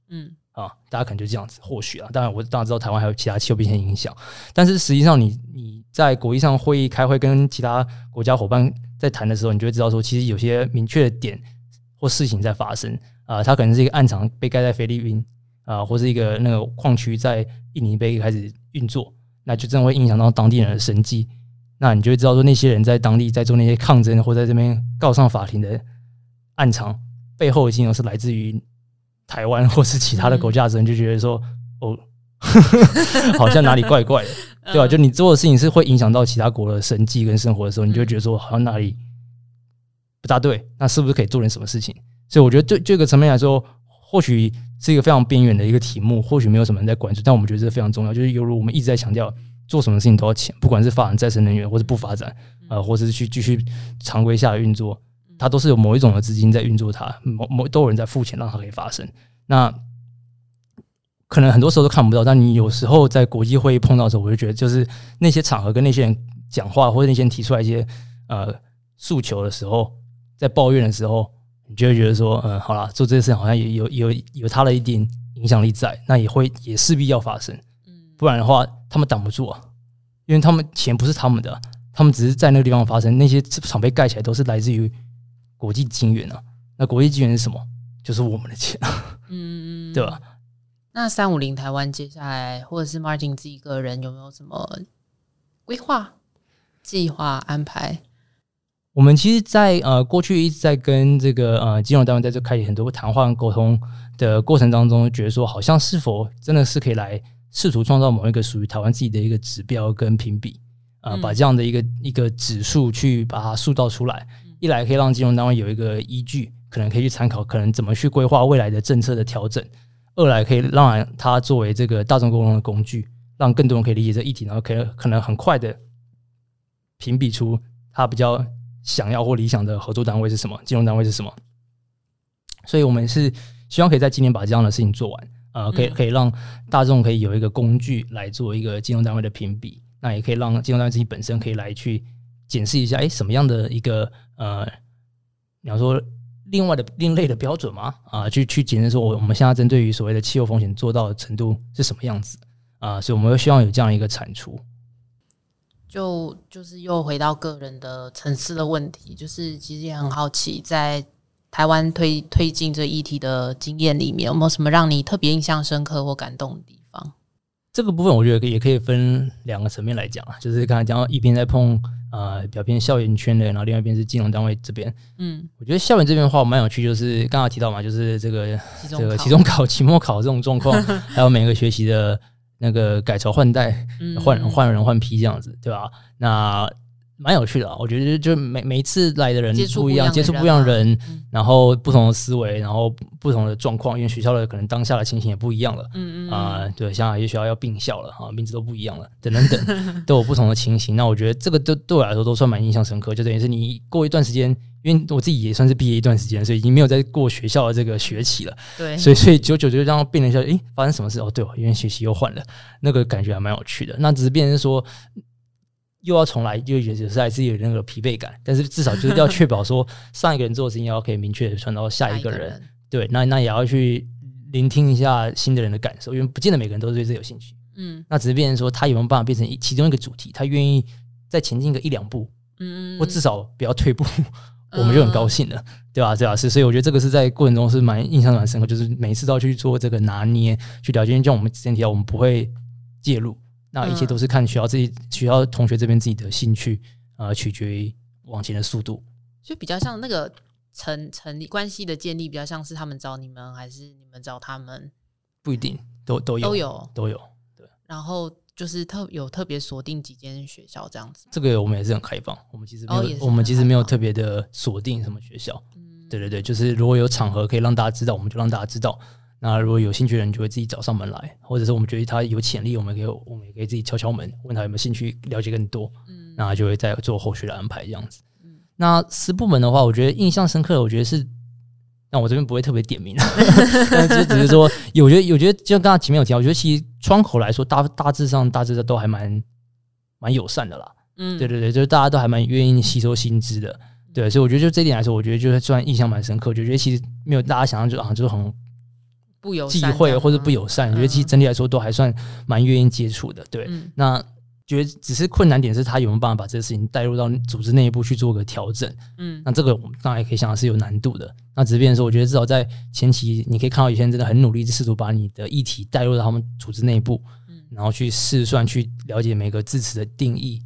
嗯，啊，大家可能就这样子。或许啊，当然我当然知道台湾还有其他气候变迁影响，但是实际上你你在国际上会议开会跟其他国家伙伴在谈的时候，你就会知道说，其实有些明确的点或事情在发生啊，它可能是一个暗藏被盖在菲律宾。啊，或是一个那个矿区在印尼被开始运作，那就真的会影响到当地人的生计。那你就会知道说，那些人在当地在做那些抗争，或在这边告上法庭的暗藏背后，的金额是来自于台湾或是其他的国家的人，就觉得说，哦，好像哪里怪怪的，对吧？就你做的事情是会影响到其他国的生计跟生活的时候，你就会觉得说，好像哪里不大对。那是不是可以做点什么事情？所以我觉得，对这个层面来说，或许。是一个非常边缘的一个题目，或许没有什么人在关注，但我们觉得这非常重要。就是犹如我们一直在强调，做什么事情都要钱，不管是发展再生能源，或是不发展，呃，或者是去继续常规下的运作，它都是有某一种的资金在运作它，某某都有人在付钱让它可以发生。那可能很多时候都看不到，但你有时候在国际会议碰到的时候，我就觉得就是那些场合跟那些人讲话，或者那些人提出来一些呃诉求的时候，在抱怨的时候，你就会觉得说，嗯，好啦，做这件事情好像也有有有他的一点影响力在，那也会也势必要发生，嗯不然的话他们挡不住啊，因为他们钱不是他们的，他们只是在那个地方发生，那些厂被盖起来都是来自于国际金源啊，那国际金源是什么？就是我们的钱啊，嗯，对吧？那三五零台湾接下来，或者是 Martin 自己个人有没有什么规划、计划、安排？我们其实在，在呃过去一直在跟这个呃金融单位在这开很多谈话跟沟通的过程当中，觉得说好像是否真的是可以来试图创造某一个属于台湾自己的一个指标跟评比啊，呃嗯、把这样的一个一个指数去把它塑造出来，一来可以让金融单位有一个依据，可能可以去参考，可能怎么去规划未来的政策的调整。二来可以让它作为这个大众沟通的工具，让更多人可以理解这议题，然后可以可能很快的评比出它比较想要或理想的合作单位是什么，金融单位是什么。所以我们是希望可以在今年把这样的事情做完，呃，可以可以让大众可以有一个工具来做一个金融单位的评比，那也可以让金融单位自己本身可以来去检视一下，哎，什么样的一个呃，你要说。另外的另类的标准吗？啊，去去检验说，我我们现在针对于所谓的气候风险做到的程度是什么样子啊？所以我们会希望有这样一个产出。就就是又回到个人的层次的问题，就是其实也很好奇，在台湾推推进这议题的经验里面，有没有什么让你特别印象深刻或感动的地方？这个部分我觉得也可以分两个层面来讲啊，就是刚才讲到一边在碰。呃，比较偏校园圈的，然后另外一边是金融单位这边。嗯，我觉得校园这边的话蛮有趣，就是刚刚提到嘛，就是这个这个期中考、期末考这种状况，还有每个学期的那个改朝换代、换人换人换批这样子，对吧？那蛮有趣的啊，我觉得就每每一次来的人不一样，接触不一样的人，然后不同的思维，然后不同的状况，因为学校的可能当下的情形也不一样了，嗯嗯啊，对，像有些学校要并校了啊，名字都不一样了，等等等，都有不同的情形。那我觉得这个对对我来说都算蛮印象深刻，就等于是你过一段时间，因为我自己也算是毕业一段时间，所以已经没有在过学校的这个学期了，对，所以所以久久就让变了一下，诶，发生什么事？哦，对哦，因为学期又换了，那个感觉还蛮有趣的。那只是变成说。又要重来，就也是还是有那个疲惫感，但是至少就是要确保说 上一个人做的事情要可以明确的传到下一个人。对，那那也要去聆听一下新的人的感受，因为不见得每个人都对这有兴趣。嗯，那只是变成说他有没有办法变成其中一个主题，他愿意再前进个一两步，嗯，或至少不要退步，我们就很高兴了，嗯、对吧？对吧？是，所以我觉得这个是在过程中是蛮印象蛮深刻，就是每次都要去做这个拿捏，去了解。像我们之前提到，我们不会介入。那一切都是看学校自己、学校同学这边自己的兴趣，呃，取决于往前的速度。就比较像那个成成立关系的建立，比较像是他们找你们，还是你们找他们？不一定，都都有都有都有。对。然后就是特有特别锁定几间学校这样子。这个我们也是很开放，我们其实没有，哦、我们其实没有特别的锁定什么学校。嗯，对对对，就是如果有场合可以让大家知道，我们就让大家知道。那如果有兴趣的人，就会自己找上门来，或者是我们觉得他有潜力，我们可以我们也可以自己敲敲门，问他有没有兴趣了解更多。嗯，那就会再做后续的安排这样子。嗯，那私部门的话，我觉得印象深刻的，我觉得是，那我这边不会特别点名，但是只是说，有我觉得，我觉得就刚刚前面有提到，我觉得其实窗口来说，大大致上大致上都还蛮蛮友善的啦。嗯，对对对，就是大家都还蛮愿意吸收薪资的。对，所以我觉得就这一点来说，我觉得就是算印象蛮深刻，就觉得其实没有大家想象就好像就是很。不友善，忌讳或者不友善，我觉得其实整体来说都还算蛮愿意接触的。对，嗯、那觉得只是困难点是他有没有办法把这个事情带入到组织内部去做个调整。嗯，那这个我们当然也可以想到是有难度的。那只是变成说，我觉得至少在前期，你可以看到有些人真的很努力，试图把你的议题带入到他们组织内部，嗯，然后去试算、去了解每个字词的定义。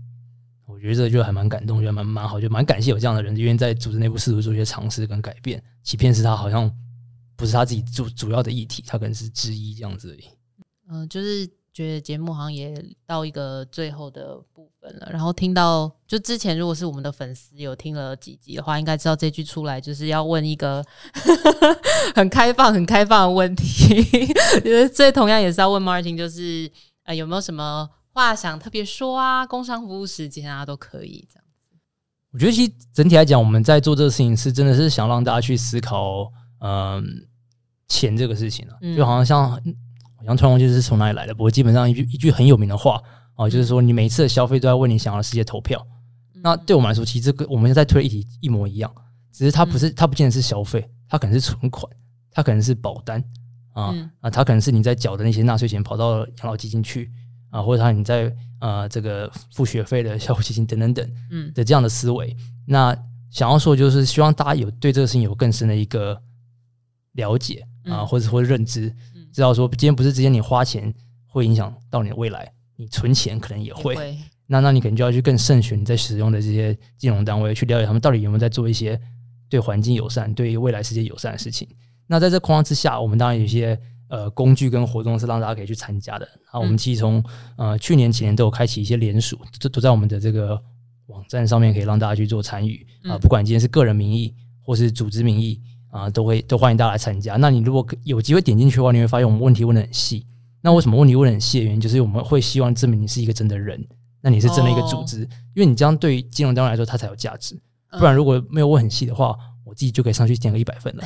我觉得这就还蛮感动，觉得蛮蛮好，就蛮感谢有这样的人因为在组织内部试图做一些尝试跟改变，即便是他好像。不是他自己主主要的议题，他可能是之一这样子而已。嗯、呃，就是觉得节目好像也到一个最后的部分了。然后听到，就之前如果是我们的粉丝有听了几集的话，应该知道这句出来就是要问一个 很开放、很开放的问题。觉得这同样也是要问 Martin，就是呃有没有什么话想特别说啊？工商服务时间啊都可以这样子。我觉得其实整体来讲，我们在做这个事情是真的是想让大家去思考。嗯，钱这个事情啊，就好像像像突然忘记是从哪里来的，不过基本上一句一句很有名的话啊，就是说你每一次的消费都在为你想要的世界投票。嗯、那对我们来说，其实这个我们在推的议题一模一样，只是它不是它不见得是消费，它可能是存款，它可能是保单啊、嗯、啊，它可能是你在缴的那些纳税钱跑到养老基金去啊，或者它你在呃这个付学费的消费基金等等等嗯的这样的思维。嗯、那想要说就是希望大家有对这个事情有更深的一个了解啊，或者或者认知。知道说，今天不是直接你花钱会影响到你的未来，你存钱可能也会。也会那那你可能就要去更慎选你在使用的这些金融单位，去了解他们到底有没有在做一些对环境友善、对未来世界友善的事情。那在这框架之下，我们当然有一些呃工具跟活动是让大家可以去参加的。然后我们其实从呃去年前年都有开启一些联署，都都在我们的这个网站上面可以让大家去做参与啊。不管今天是个人名义或是组织名义。啊，都会都欢迎大家来参加。那你如果有机会点进去的话，你会发现我们问题问的很细。那为什么问题问的很细的原因，就是我们会希望证明你是一个真的人，那你是真的一个组织，哦、因为你这样对于金融单位来说，它才有价值。不然如果没有问很细的话，我自己就可以上去填个一百分了。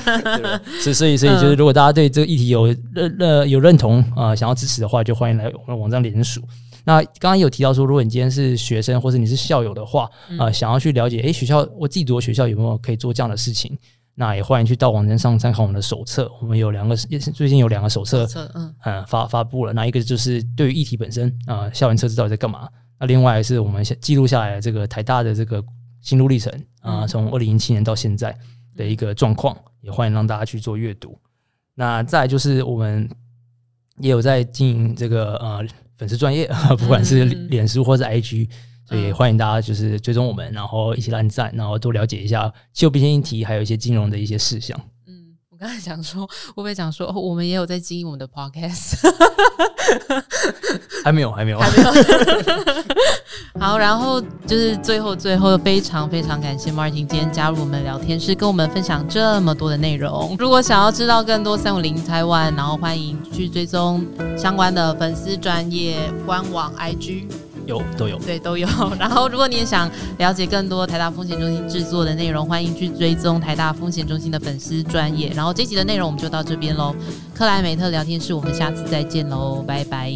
所以所以所以就是，如果大家对这个议题有认认有认同啊、呃，想要支持的话，就欢迎来我们网站联署。那刚刚有提到说，如果你今天是学生或者你是校友的话，啊、呃，想要去了解，诶，学校我自己读的学校有没有可以做这样的事情？那也欢迎去到网站上参考我们的手册，我们有两个，最近有两个手册，嗯，嗯，发发布了。那一个就是对于议题本身啊、呃，校园测试到底在干嘛？那另外是我们记录下来的这个台大的这个心路历程啊，从二零一七年到现在的一个状况，也欢迎让大家去做阅读。那再就是我们也有在经营这个呃粉丝专业，不管是脸书或者 IG。所以欢迎大家就是追踪我们，然后一起按赞，然后多了解一下气候变迁议题，还有一些金融的一些事项。嗯，我刚才想说，会不会讲说，我们也有在经营我们的 podcast？还没有，还没有，还没有。好，然后就是最后最后非常非常感谢 Martin 今天加入我们聊天室，跟我们分享这么多的内容。如果想要知道更多三五零台湾，然后欢迎去追踪相关的粉丝专业官网 IG。有都有，对都有。然后，如果你也想了解更多台大风险中心制作的内容，欢迎去追踪台大风险中心的粉丝专业。然后，这集的内容我们就到这边喽。克莱美特聊天室，我们下次再见喽，拜拜。